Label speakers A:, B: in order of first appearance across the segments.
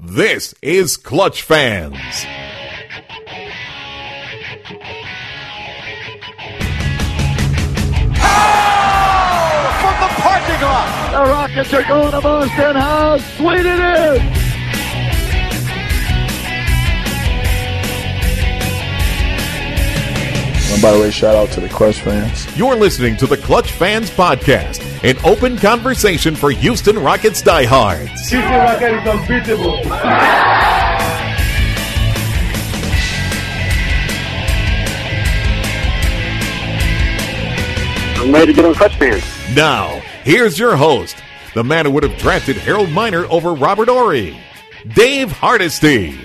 A: This is Clutch Fans.
B: from the parking lot.
C: The Rockets are going to Boston. How sweet it is!
D: And by the way, shout out to the Clutch fans.
A: You're listening to the Clutch Fans Podcast, an open conversation for Houston Rockets diehards.
C: Houston Rocket is unbeatable.
E: I'm ready to get on Clutch Fans.
A: Now, here's your host, the man who would have drafted Harold Miner over Robert Horry, Dave Hardesty.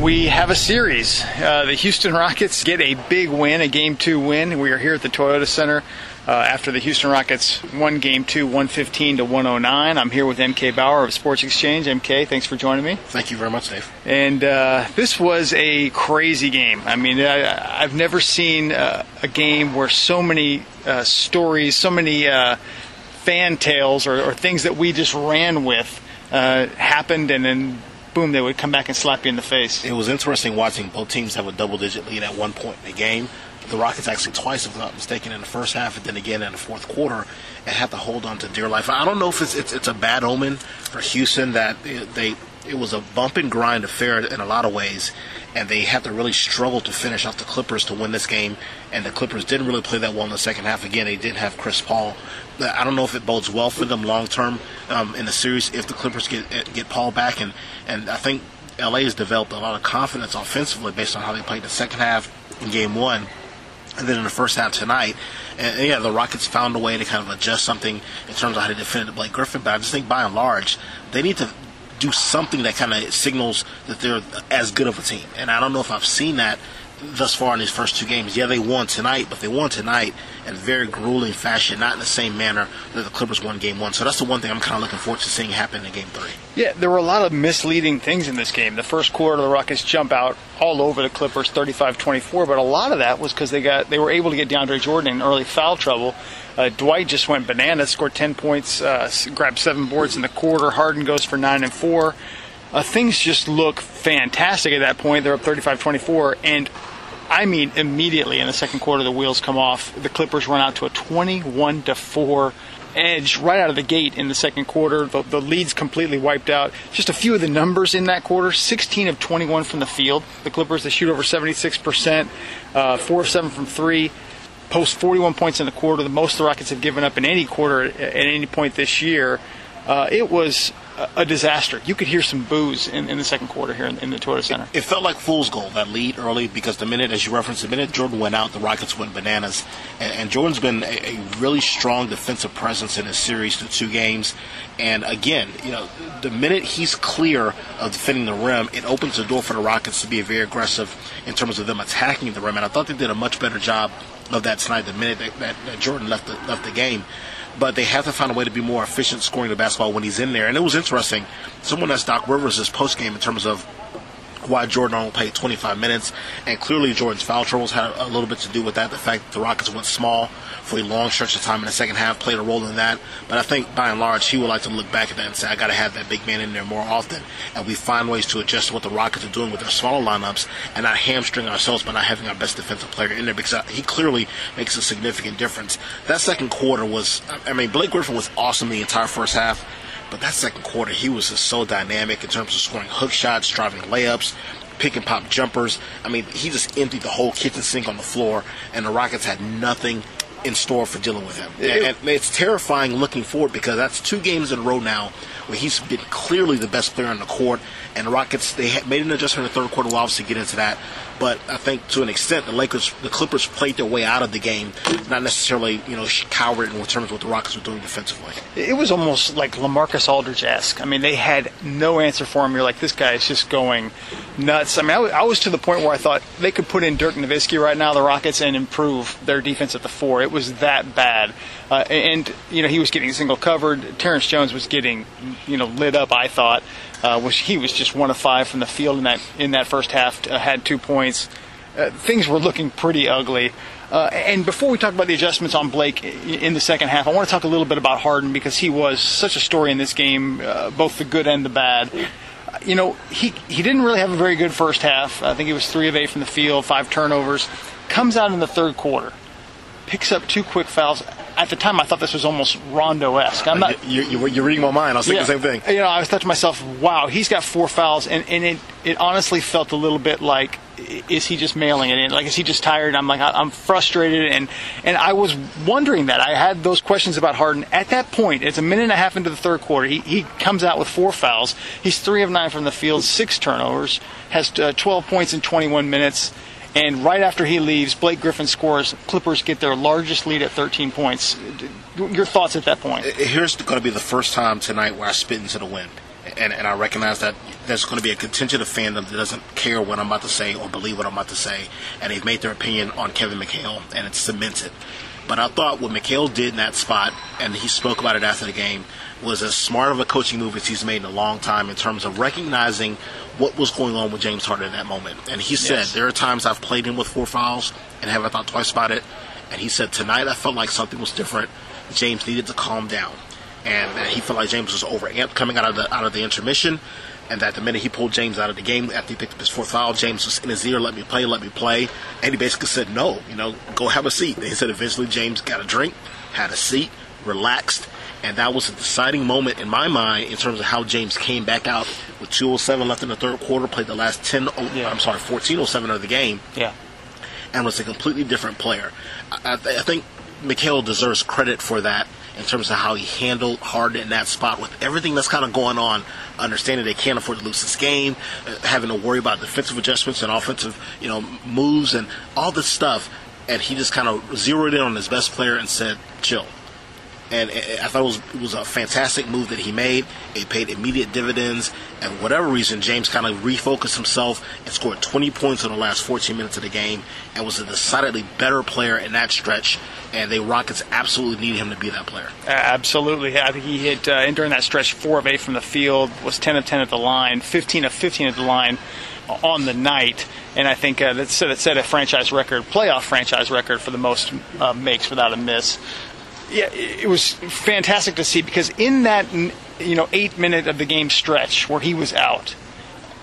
F: We have a series. Uh, the Houston Rockets get a big win, a game two win. We are here at the Toyota Center uh, after the Houston Rockets won game two, 115 to 109. I'm here with MK Bauer of Sports Exchange. MK, thanks for joining me.
G: Thank you very much, Dave.
F: And uh, this was a crazy game. I mean, I, I've never seen uh, a game where so many uh, stories, so many uh, fan tales, or, or things that we just ran with uh, happened, and then boom, they would come back and slap you in the face.
G: It was interesting watching both teams have a double digit lead at one point in the game. The Rockets actually twice, if I'm not mistaken, in the first half and then again in the fourth quarter, and had to hold on to dear life. I don't know if it's it's, it's a bad omen for Houston that they it was a bump and grind affair in a lot of ways, and they had to really struggle to finish off the Clippers to win this game. And the Clippers didn't really play that well in the second half. Again, they didn't have Chris Paul. I don't know if it bodes well for them long term um, in the series if the Clippers get get Paul back, and and I think LA has developed a lot of confidence offensively based on how they played the second half in Game One and then in the first half tonight. And, yeah, the Rockets found a way to kind of adjust something in terms of how to defend Blake Griffin. But I just think by and large, they need to do something that kind of signals that they're as good of a team. And I don't know if I've seen that thus far in these first two games. Yeah, they won tonight, but they won tonight in a very grueling fashion, not in the same manner that the Clippers won game one. So that's the one thing I'm kind of looking forward to seeing happen in game three.
F: Yeah, there were a lot of misleading things in this game. The first quarter, the Rockets jump out all over the Clippers, 35-24, but a lot of that was because they got they were able to get DeAndre Jordan in early foul trouble. Uh, Dwight just went bananas, scored 10 points, uh, grabbed seven boards in the quarter. Harden goes for nine and four. Uh, things just look fantastic at that point. They're up 35-24, and I mean, immediately in the second quarter, the wheels come off. The Clippers run out to a 21 to 4 edge right out of the gate in the second quarter. The, the, lead's completely wiped out. Just a few of the numbers in that quarter 16 of 21 from the field. The Clippers, they shoot over 76%, uh, 4 of 7 from 3, post 41 points in the quarter, the most the Rockets have given up in any quarter at, any point this year. Uh, it was a disaster. You could hear some boos in, in the second quarter here in, in the Toyota Center.
G: It, it, felt like fool's gold, that lead early, because the minute, as you referenced, the minute Jordan went out, the Rockets went bananas. And, and Jordan's been a, a, really strong defensive presence in this series through two games. And again, you know, the minute he's clear of defending the rim, it opens the door for the Rockets to be very aggressive in terms of them attacking the rim. And I thought they did a much better job of that tonight the minute that, that, that Jordan left the, left the game but they have to find a way to be more efficient scoring the basketball when he's in there. And it was interesting. Someone asked Doc Rivers this post game in terms of why Jordan only played 25 minutes, and clearly Jordan's foul troubles had a, little bit to do with that. The fact that the Rockets went small for a long stretch of time in the second half played a role in that. But I think by and large, he would like to look back at that and say, I got to have that big man in there more often, and we find ways to adjust to what the Rockets are doing with their smaller lineups, and not hamstring ourselves by not having our best defensive player in there because uh, he clearly makes a significant difference. That second quarter was, I mean, Blake Griffin was awesome the entire first half. But that second quarter, he was just so dynamic in terms of scoring hook shots, driving layups, pick and pop jumpers. I mean, he just emptied the whole kitchen sink on the floor, and the Rockets had nothing in store for dealing with him. And, and it's terrifying looking forward because that's two games in a row now where he's been clearly the best player on the court. And the Rockets, they made an adjustment in the third quarter. We'll obviously get into that. But I think to an extent, the Lakers, the Clippers played their way out of the game, not necessarily, you know, cowered in terms of what the Rockets were doing defensively.
F: It was almost like Lamarcus Aldridge esque. I mean, they had no answer for him. You're like, this guy is just going nuts. I mean, I was, I was to the point where I thought they could put in Dirk Nowitzki right now, the Rockets, and improve their defense at the four. It was that bad. Uh, and, you know, he was getting single covered. Terrence Jones was getting, you know, lit up, I thought. Uh, was he was just one of five from the field in that in that first half. Uh, had two points. Uh, things were looking pretty ugly. Uh, and before we talk about the adjustments on Blake in the second half, I want to talk a little bit about Harden because he was such a story in this game, uh, both the good and the bad. You know, he he didn't really have a very good first half. I think he was three of eight from the field, five turnovers. Comes out in the third quarter, picks up two quick fouls. At the time, I thought this was almost Rondo-esque. I'm not.
G: You, you, you're reading my mind. I was thinking the same thing.
F: You know, I was thought to myself, "Wow, he's got four fouls," and, and it it honestly felt a little bit like, is he just mailing it in? Like, is he just tired? I'm like, I'm frustrated, and and I was wondering that. I had those questions about Harden at that point. It's a minute and a half into the third quarter. He he comes out with four fouls. He's three of nine from the field, six turnovers, has uh, 12 points in 21 minutes. And right after he leaves, Blake Griffin scores. Clippers get their largest lead at 13 points. Your thoughts at that point?
G: Uh, here's going to be the first time tonight where I spit into the wind. And, and I recognize that there's going to be a contingent of fandom that doesn't care what I'm about to say or believe what I'm about to say. And they've made their opinion on Kevin McHale, and it's cemented. But I thought what McHale did in that spot, and he spoke about it after the game, was as smart of a coaching move as he's made in a long time in terms of recognizing what was going on with James Harden in that moment. And he said, yes. There are times I've played him with four fouls and haven't thought twice about it. And he said, Tonight I felt like something was different. James needed to calm down. And uh, he felt like James was overamped coming out of the out of the intermission. And that the minute he pulled James out of the game after he picked up his fourth foul, James was in his ear, let me play, let me play. And he basically said, no, you know, go have a seat. And he said eventually James got a drink, had a seat, relaxed, and that was a deciding moment in my mind in terms of how James came back out with 207 left in the third quarter, played the last 10, yeah. I'm sorry, 1407 of the game.
F: Yeah.
G: And was a completely different player. I, I think McHale deserves credit for that in terms of how he handled Harden in that spot with everything that's kind of going on. Understanding they can't afford to lose this game, uh, having to worry about defensive adjustments and offensive, you know, moves and all this stuff. And he just kind of zeroed in on his best player and said, "Chill." And I thought it was, it was a fantastic move that he made. It paid immediate dividends, and whatever reason, James kind of refocused himself and scored 20 points in the last 14 minutes of the game, and was a decidedly better player in that stretch. And the Rockets absolutely needed him to be that player.
F: Absolutely, I think he hit uh, during that stretch four of eight from the field, was 10 of 10 at the line, 15 of 15 at the line on the night, and I think uh, that set a franchise record, playoff franchise record for the most uh, makes without a miss yeah, it was fantastic to see because in that you know eight minute of the game stretch where he was out,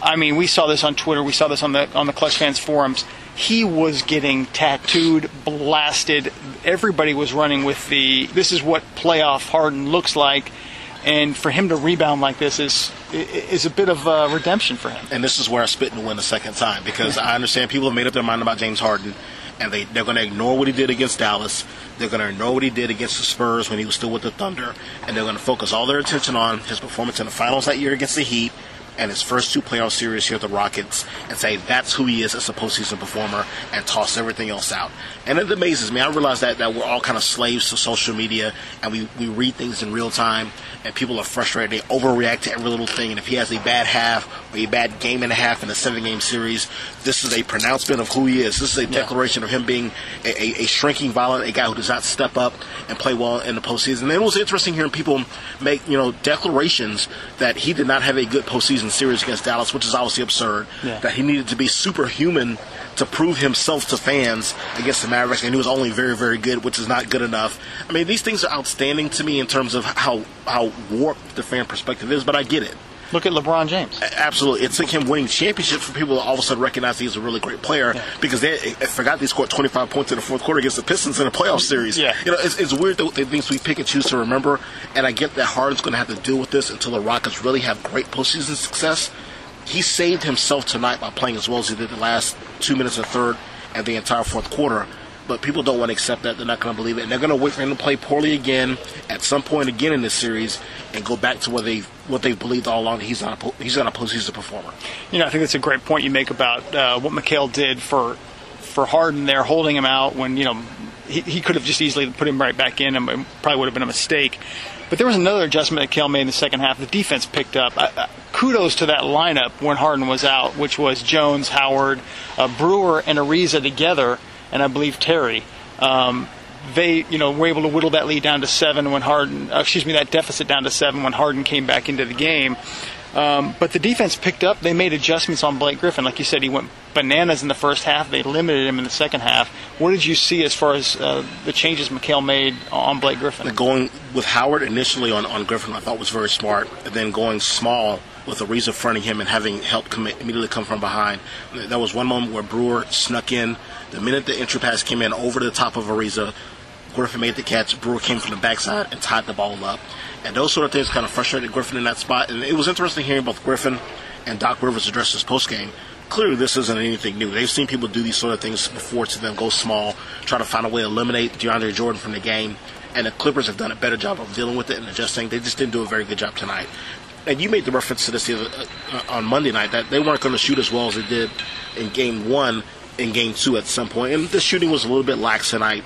F: I mean, we saw this on Twitter, we saw this on the on the Clutch fans forums. He was getting tattooed, blasted. Everybody was running with the "this is what playoff Harden looks like," and for him to rebound like this is is a bit of a redemption for him.
G: And this is where I spit and win a second time because I understand people have made up their mind about James Harden and they, they're going to ignore what he did against Dallas. They're going to ignore what he did against the Spurs when he was still with the Thunder, and they're going to focus all their attention on his performance in the finals that year against the Heat and his first two playoff series here at the Rockets and say that's who he is as a postseason performer and toss everything else out. And it amazes me. I realize that, that we're all kind of slaves to social media and we, we read things in real time and people are frustrated. They overreact to every little thing. And if he has a bad half or a bad game and a half in a seven game series, this is a pronouncement of who he is. This is a declaration of him being a, a, a, shrinking, violent, a guy who does not step up and play well in the postseason. And it was interesting hearing people make, you know, declarations that he did not have a good postseason series against Dallas, which is obviously absurd. Yeah. That he needed to be superhuman to prove himself to fans against the Mavericks, and he was only very, very good, which is not good enough. I mean, these things are outstanding to me in terms of how how warped the fan perspective is, but I get it.
F: Look at LeBron James.
G: Absolutely, it took him winning championships for people to all of a sudden recognize he's a really great player yeah. because they I forgot they scored 25 points in the fourth quarter against the Pistons in a playoff series.
F: Yeah.
G: you know, it's, it's weird the, the things we pick and choose to remember, and I get that Harden's going to have to deal with this until the Rockets really have great postseason success he saved himself tonight by playing as well as he did the last two minutes of third and the entire fourth quarter. But people don't want to accept that. They're not going to believe it. And they're going to wait for him to play poorly again at some point again in this series and go back to what they what they've believed all along. He's not a, he's not a postseason performer.
F: You know, I think that's a great point you make about uh, what McHale did for for Harden there, holding him out when you know he, he could have just easily put him right back in, and it probably would have been a mistake. But there was another adjustment that Kale made in the second half. The defense picked up. I, I, kudos to that lineup when Harden was out, which was Jones, Howard, uh, Brewer, and Ariza together, and I believe Terry. Um, they, you know, were able to whittle that lead down to seven when Harden, uh, excuse me, that deficit down to seven when Harden came back into the game. Um, but the defense picked up. They made adjustments on Blake Griffin. Like you said, he went bananas in the first half. They limited him in the second half. What did you see as far as uh, the changes McHale made on Blake Griffin?
G: Going with Howard initially on, on Griffin, I thought was very smart. And then going small with Ariza fronting him and having help immediately come from behind. There was one moment where Brewer snuck in. The minute the entry pass came in over the top of Ariza, Griffin made the catch. Brewer came from the backside and tied the ball up. And those sort of things kind of frustrated Griffin in that spot. And it was interesting hearing both Griffin and Doc Rivers address this postgame. Clearly, this isn't anything new. They've seen people do these sort of things before to them go small, try to find a way to eliminate DeAndre Jordan from the game. And the Clippers have done a better job of dealing with it and adjusting. They just didn't do a very good job tonight. And you made the reference to this uh, on Monday night that they weren't going to shoot as well as they did in game one, in game two at some point. And the shooting was a little bit lax tonight.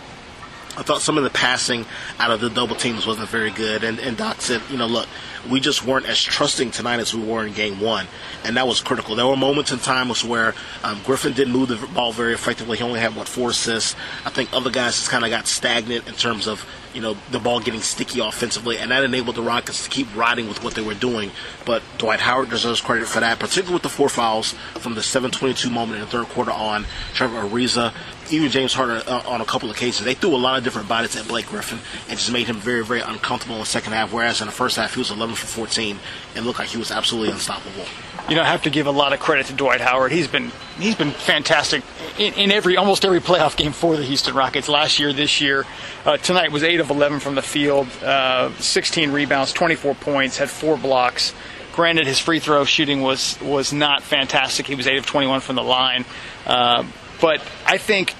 G: I thought some of the passing out of the double teams wasn't very good. And, and Doc said, you know, look, we just weren't as trusting tonight as we were in game one. And that was critical. There were moments in time where um, Griffin didn't move the ball very effectively. He only had, what, four assists. I think other guys just kind of got stagnant in terms of you know, the ball getting sticky offensively, and that enabled the Rockets to keep riding with what they were doing. But Dwight Howard deserves credit for that, particularly with the four fouls from the 7:22 moment in the third quarter on Trevor Ariza, even James Harden uh, on a couple of cases. They threw a lot of different bodies at Blake Griffin and just made him very, very uncomfortable in the second half. Whereas in the first half, he was 11 for 14 and looked like he was absolutely unstoppable
F: you know, I have to give a lot of credit to Dwight Howard. He's been he's been fantastic in, in every almost every playoff game for the Houston Rockets last year, this year. Uh, tonight was eight of 11 from the field, uh, 16 rebounds, 24 points, had four blocks. Granted, his free throw shooting was was not fantastic. He was eight of 21 from the line, uh, but I think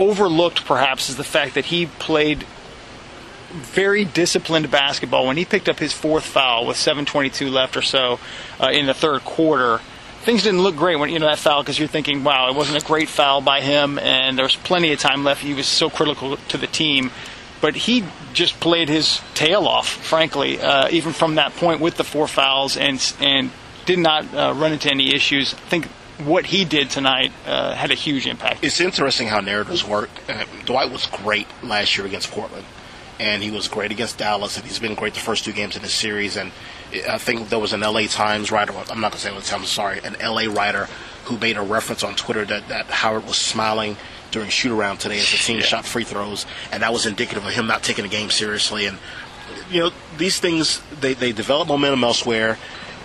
F: overlooked perhaps is the fact that he played very disciplined basketball. When he picked up his fourth foul with 7:22 left or so uh, in the third quarter, things didn't look great when you know that foul because you're thinking, wow, it wasn't a great foul by him, and there's plenty of time left. He was so critical to the team, but he just played his tail off, frankly, uh, even from that point with the four fouls, and and did not uh, run into any issues. I think what he did tonight uh, had a huge impact.
G: It's interesting how narratives work. Uh, Dwight was great last year against Portland and he was great against Dallas, and he's been great the first two games in this series. And I think there was an LA Times writer, I'm not going to say LA Times, I'm sorry, an LA writer who made a reference on Twitter that, that Howard was smiling during shoot around today as the team yeah. shot free throws, and that was indicative of him not taking the game seriously. And, you know, these things, they, they develop momentum elsewhere,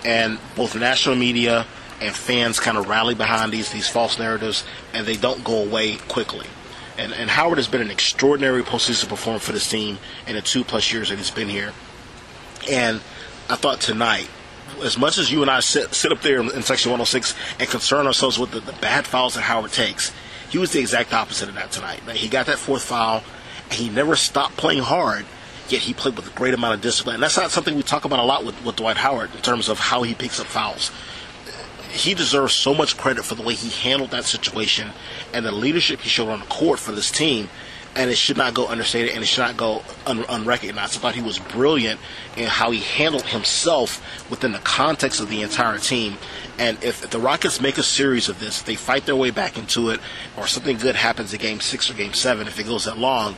G: and both national media and fans kind of rally behind these, these false narratives, and they don't go away quickly. And, and Howard has been an extraordinary postseason performer for this team in the two plus years that he's been here. And I thought tonight, as much as you and I sit, sit up there in, Section 106 and concern ourselves with the, the, bad fouls that Howard takes, he was the exact opposite of that tonight. He got that fourth foul, and he never stopped playing hard, yet he played with a great amount of discipline. And that's not something we talk about a lot with, with Dwight Howard in terms of how he picks up fouls he deserves so much credit for the way he handled that situation and the leadership he showed on the court for this team. And it should not go understated and it should not go un- unrecognized. I thought he was brilliant in how he handled himself within the context of the entire team. And if, if the Rockets make a series of this, they fight their way back into it, or something good happens in game six or game seven, if it goes that long,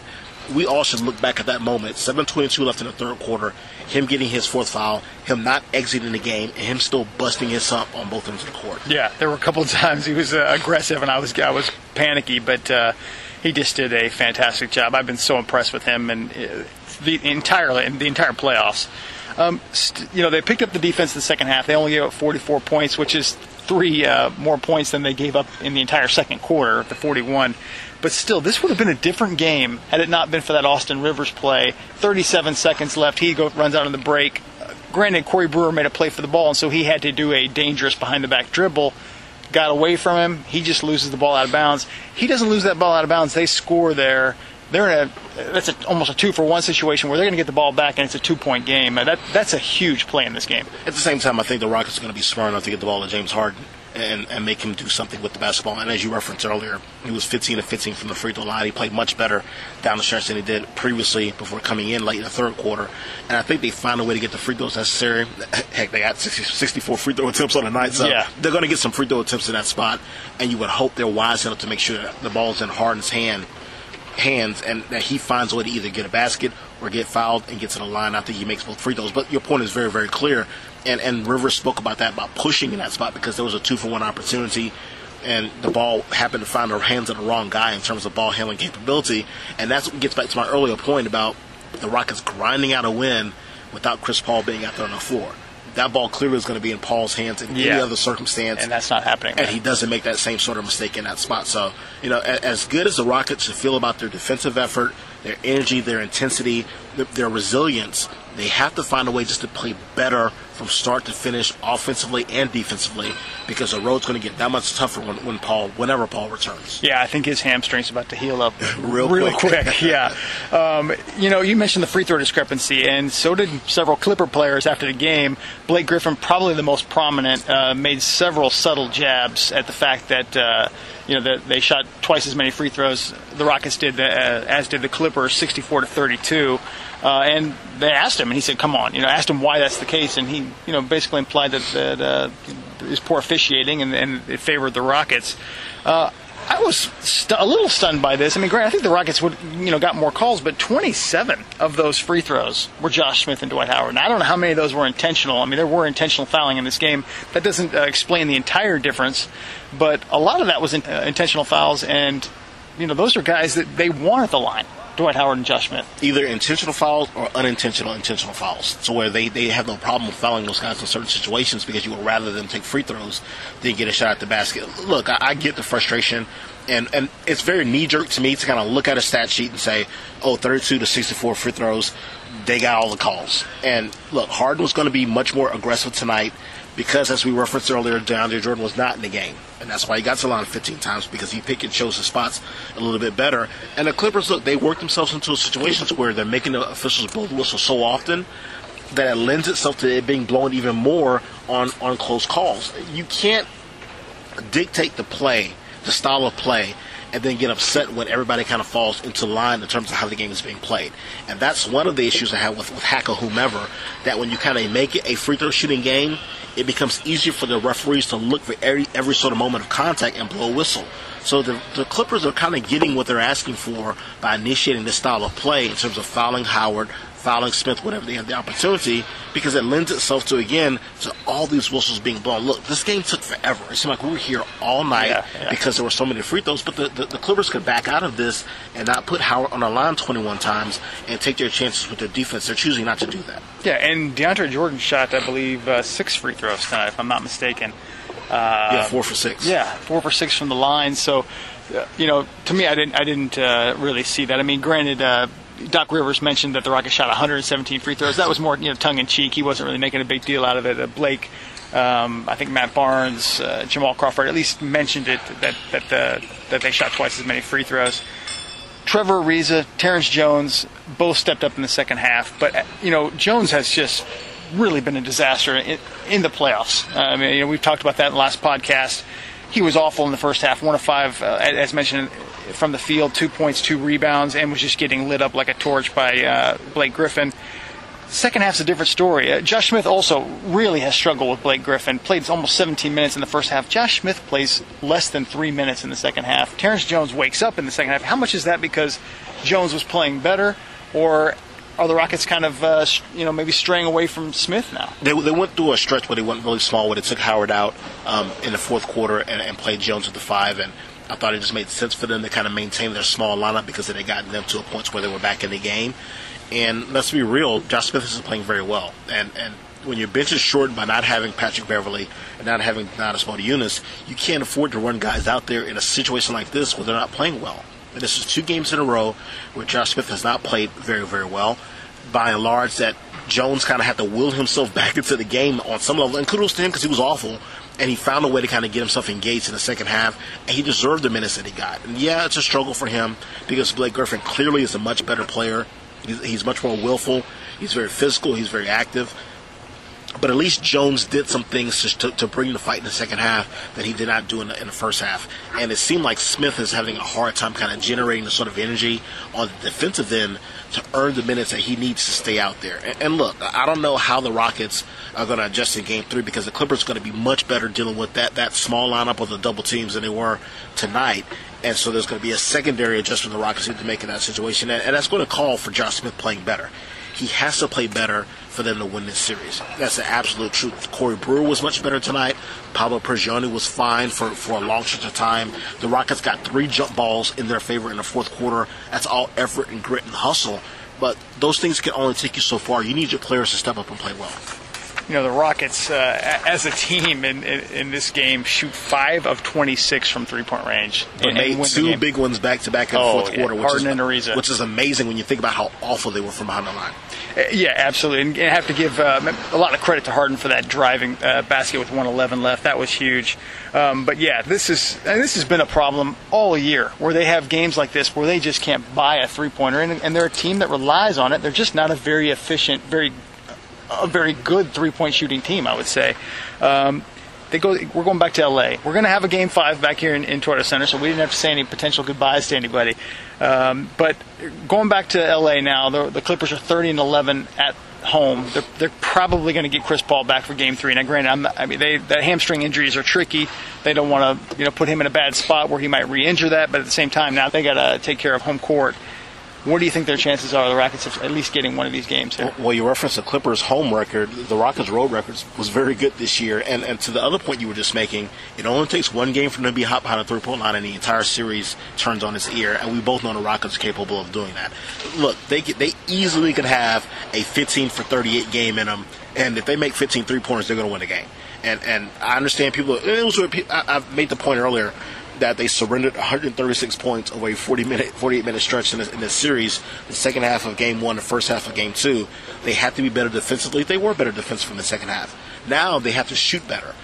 G: we all should look back at that moment. 7:22 left in the third quarter. Him getting his fourth foul, him not exiting the game, and him still busting his hump on both ends of the court.
F: Yeah, there were a couple times he was uh, aggressive, and I was I was panicky, but uh, he just did a fantastic job. I've been so impressed with him and uh, the entirely the entire playoffs. Um, st- you know, they picked up the defense in the second half. They only gave up 44 points, which is three uh, more points than they gave up in the entire second quarter, the 41. But still, this would have been a different game had it not been for that Austin Rivers play. 37 seconds left. He go, runs out on the break. Uh, granted, Corey Brewer made a play for the ball, and so he had to do a dangerous behind the back dribble. Got away from him. He just loses the ball out of bounds. He doesn't lose that ball out of bounds. They score there. They're in a that's a, almost a two for one situation where they're going to get the ball back and it's a two point game. That that's a huge play in this game.
G: At the same time, I think the Rockets are going to be smart enough to get the ball to James Harden and, and make him do something with the basketball. And as you referenced earlier, he was 15 and 15 from the free throw line. He played much better down the stretch than he did previously before coming in late in the third quarter. And I think they found a way to get the free throws necessary. Heck, they got 60, 64 free throw attempts on the night, so yeah. they're going to get some free throw attempts in that spot. And you would hope they're wise enough to make sure that the ball's in Harden's hand hands and that he finds a way to either get a basket or get fouled and get to the line. I think he makes both free throws. But your point is very, very clear. And and Rivers spoke about that about pushing in that spot because there was a two for one opportunity and the ball happened to find the hands of the wrong guy in terms of ball handling capability. And that's what gets back to my earlier point about the Rockets grinding out a win without Chris Paul being out there on the floor. That ball clearly is going to be in Paul's hands in
F: Yeah.
G: any other circumstance.
F: and that's not happening.
G: and he doesn't make that same sort of mistake in that spot. So, you know, as good as the Rockets feel about their defensive effort, their energy, their intensity, th- their resilience, they have to find a way just to play better from start to finish, offensively and defensively, because the road's going to get that much tougher when, when Paul, whenever Paul returns.
F: Yeah, I think his hamstring's about to heal up
G: Real
F: quick.
G: quick.
F: yeah. Um, you know, you mentioned the free throw discrepancy, and so did several Clipper players after the game. Blake Griffin, probably the most prominent, uh, made several subtle jabs at the fact that. Uh, you know, that they shot twice as many free throws. The Rockets did, uh, as did the Clippers, 64 to 32. Uh, and they asked him, and he said, "Come on," you know, asked him why that's the case, and he, you know, basically implied that that uh, was poor officiating and, and it favored the Rockets. Uh, I was st- a little stunned by this. I mean, Grant, I think the Rockets would, you know, got more calls, but 27 of those free throws were Josh Smith and Dwight Howard. And I don't know how many of those were intentional. I mean, there were intentional fouling in this game. That doesn't uh, explain the entire difference, but a lot of that was in, uh, intentional fouls, and you know, those are guys that they want at the line. Dwight Howard and Josh Smith.
G: Either intentional fouls or unintentional intentional fouls. So where they, they have no problem fouling those guys in certain situations because you would rather them take free throws than get a shot at the basket. Look, I, I get the frustration and, and it's very knee jerk to me to kind of look at a stat sheet and say, oh, 32 to 64 free throws, they got all the calls. And look, Harden was going to be much more aggressive tonight because, as we referenced earlier, DeAndre Jordan was not in the game. And that's why he got to line 15 times because he picked and chose his spots a little bit better. And the Clippers, look, they worked themselves into situations where they're making the officials blow the whistle so often that it lends itself to it being blown even more on, on close calls. You can't dictate the play, the style of play, and then get upset when everybody kind of falls into line in terms of how the game is being played. And that's one of the issues I have with, with Hack or whomever, that when you kind of make it a free throw shooting game, it becomes easier for the referees to look for every, every sort of moment of contact and blow a whistle. So the, the Clippers are kind of getting what they're asking for by initiating this style of play in terms of fouling Howard, fouling Smith whenever they have the opportunity, because it lends itself to again to all these whistles being blown. Look, this game took forever. It seemed like we were here all night
F: Yeah, yeah.
G: because there were so many free throws. But the, the, the Clippers could back out of this and not put Howard on the line 21 times and take their chances with their defense. They're choosing not to do that.
F: Yeah, and DeAndre Jordan shot, I believe, uh, six free throws tonight, if I'm not mistaken.
G: Yeah, four for six.
F: Yeah, four for six from the line. So, uh, you know, to me, I didn't, I didn't uh, really see that. I mean, granted, uh, Doc Rivers mentioned that the Rockets shot 117 free throws. That was more, you know, tongue in cheek. He wasn't really making a big deal out of it. Uh, Blake, um, I think Matt Barnes, uh, Jamal Crawford, at least mentioned it that that uh, that they shot twice as many free throws. Trevor Ariza, Terrence Jones, both stepped up in the second half. But uh, you know, Jones has just really been a disaster in, in the playoffs. Uh, I mean, you know, we've talked about that in the last podcast. He was awful in the first half, one of five, uh, as mentioned, from the field, two points, two rebounds, and was just getting lit up like a torch by uh, Blake Griffin. Second half's a different story. Uh, Josh Smith also really has struggled with Blake Griffin. Played almost 17 minutes in the first half. Josh Smith plays less than three minutes in the second half. Terrence Jones wakes up in the second half. How much is that because Jones was playing better, or are the Rockets kind of uh, you know maybe straying away from Smith now?
G: They, they went through a stretch where they went really small, where they took Howard out um, in the fourth quarter and, and played Jones at the five. And I thought it just made sense for them to kind of maintain their small lineup because it had gotten them to a point where they were back in the game. And let's be real, Josh Smith is playing very well. And and when your bench is shortened by not having Patrick Beverley and not having Donatas Motiejunas, you can't afford to run guys out there in a situation like this where they're not playing well. And this is two games in a row where Josh Smith has not played very, very well. By and large, that Jones kind of had to will himself back into the game on some level. And kudos to him because he was awful. And he found a way to kind of get himself engaged in the second half. And he deserved the minutes that he got. And yeah, it's a struggle for him because Blake Griffin clearly is a much better player. He's, he's much more willful. He's very physical. He's very active. But at least Jones did some things to, to, bring the fight in the second half that he did not do in the, in the first half. And it seemed like Smith is having a hard time kind of generating the sort of energy on the defensive end to earn the minutes that he needs to stay out there. And, and look, I don't know how the Rockets are going to adjust in Game Three because the Clippers are going to be much better dealing with that that small lineup of the double teams than they were tonight. And so there's going to be a secondary adjustment the Rockets need to make in that situation. And, and that's going to call for Josh Smith playing better. He has to play better for them to win this series. That's the absolute truth. Corey Brewer was much better tonight. Pablo Prigioni was fine for, for a long stretch of time. The Rockets got three jump balls in their favor in the fourth quarter. That's all effort and grit and hustle. But those things can only take you so far. You need your players to step up and play well
F: you know the Rockets uh, as a team in, in, in, this game shoot five of 26 from three point range.
G: They and, made and two big ones back to back in
F: oh,
G: the fourth
F: yeah.
G: quarter,
F: which is, and
G: which is amazing when you think about how awful they were from behind the line.
F: Uh, yeah, absolutely, and I have to give uh, a lot of credit to Harden for that driving uh, basket with 111 left. That was huge. Um, but yeah, this is this has been a problem all year where they have games like this where they just can't buy a three pointer, and, and they're a team that relies on it. They're just not a very efficient, very a very good three point shooting team, I would say. Um, they go. We're going back to LA. We're going to have a game five back here in, in Toyota Center, so we didn't have to say any potential goodbyes to anybody. Um, but going back to LA now, the, the, Clippers are 30 and 11 at home. They're, they're probably going to get Chris Paul back for Game Three. Now, granted, not, i mean, they, the hamstring injuries are tricky. They don't want to, you know, put him in a bad spot where he might re-injure that. But at the same time, now they got to take care of home court. What do you think their chances are, the Rockets, of at least getting one of these games here?
G: Well, you referenced the Clippers' home record. The Rockets' road record was very good this year. And, and to the other point you were just making, it only takes one game for them to be hot behind a three point line, and the entire series turns on its ear. And we both know the Rockets are capable of doing that. Look, they they easily could have a 15 for 38 game in them, and if they make 15 three pointers, they're going to win the game. And and I understand people. It was I've made the point earlier that they surrendered 136 points over a 40 minute, 48 minute stretch in this, in this, series. The second half of game one, the first half of game two, they had to be better defensively. They were better defensively in the second half. Now they have to shoot better.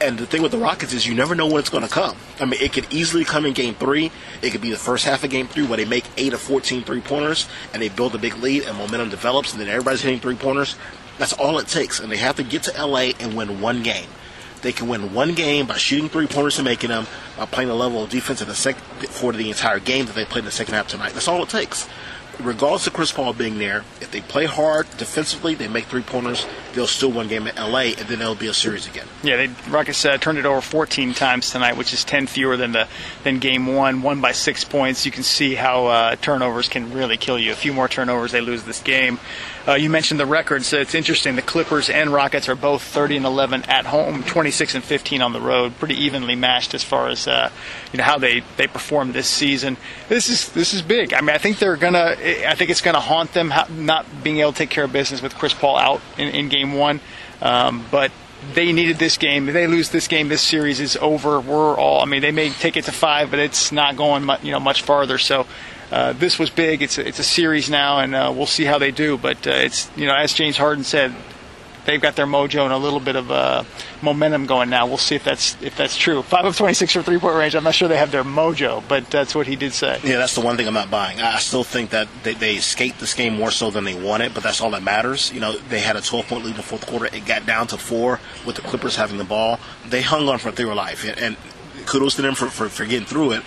G: And the thing with the Rockets is you never know when it's going to come. I mean, it could easily come in game three. It could be the first half of game three where they make 8 of 14 three pointers and they build a big lead and momentum develops and then everybody's hitting three pointers. That's all it takes. And they have to get to LA and win one game. They can win one game by shooting three pointers and making them, by playing a level of defense in the sec- for the entire game that they played in the second half tonight. That's all it takes regardless of Chris Paul being there, if they play hard defensively, they make three pointers, they'll still win game in LA, and then it'll be a series again.
F: Yeah, they Rockets uh, turned it over 14 times tonight, which is 10 fewer than the than game one. Won by six points. You can see how uh, turnovers can really kill you. A few more turnovers, they lose this game. Uh, you mentioned the records. it's interesting. The Clippers and Rockets are both 30 and 11 at home, 26 and 15 on the road. Pretty evenly matched as far as uh, you know how they they perform this season. This is this is big. I mean, I think they're gonna. I think it's gonna haunt them not being able to take care of business with Chris Paul out in, in Game One. Um, but they needed this game. If they lose this game, this series is over. We're all. I mean, they may take it to five, but it's not going much, you know much farther. So uh, this was big. It's a, it's a series now, and uh, we'll see how they do. But uh, it's you know as James Harden said, they've got their mojo and a little bit of uh, momentum going now. We'll see if that's if that's true. Five of 26 from three point range. I'm not sure they have their mojo, but that's what he did say.
G: Yeah, that's the one thing I'm not buying. I still think that they, they escaped this game more so than they won it, but that's all that matters. You know, they had a 12 point lead in the fourth quarter. It got down to four with the Clippers having the ball. They hung on for their life, and kudos to them for, for, for getting through it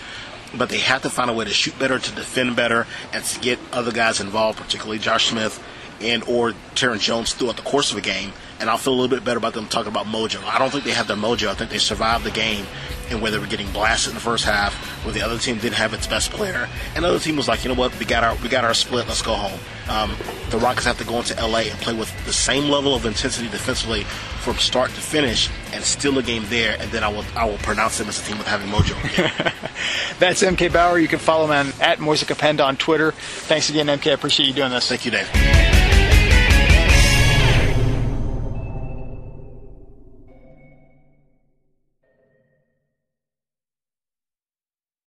G: but they have to find a way to shoot better, to defend better, and to get other guys involved, particularly Josh Smith and or Terrence Jones throughout the course of a game. And I'll feel a little bit better about them talking about mojo. I don't think they have their mojo. I think they survived the game and where they were getting blasted in the first half, where the other team didn't have its best player, and the other team was like, you know what, we got our we got our split, let's go home. Um, the Rockets have to go into LA and play with the same level of intensity defensively from start to finish, and steal a game there, and then I will I will pronounce them as a team with having mojo.
F: That's MK Bauer. You can follow him at Moisica Penda on Twitter. Thanks again, MK. I appreciate you doing this.
G: Thank you, Dave.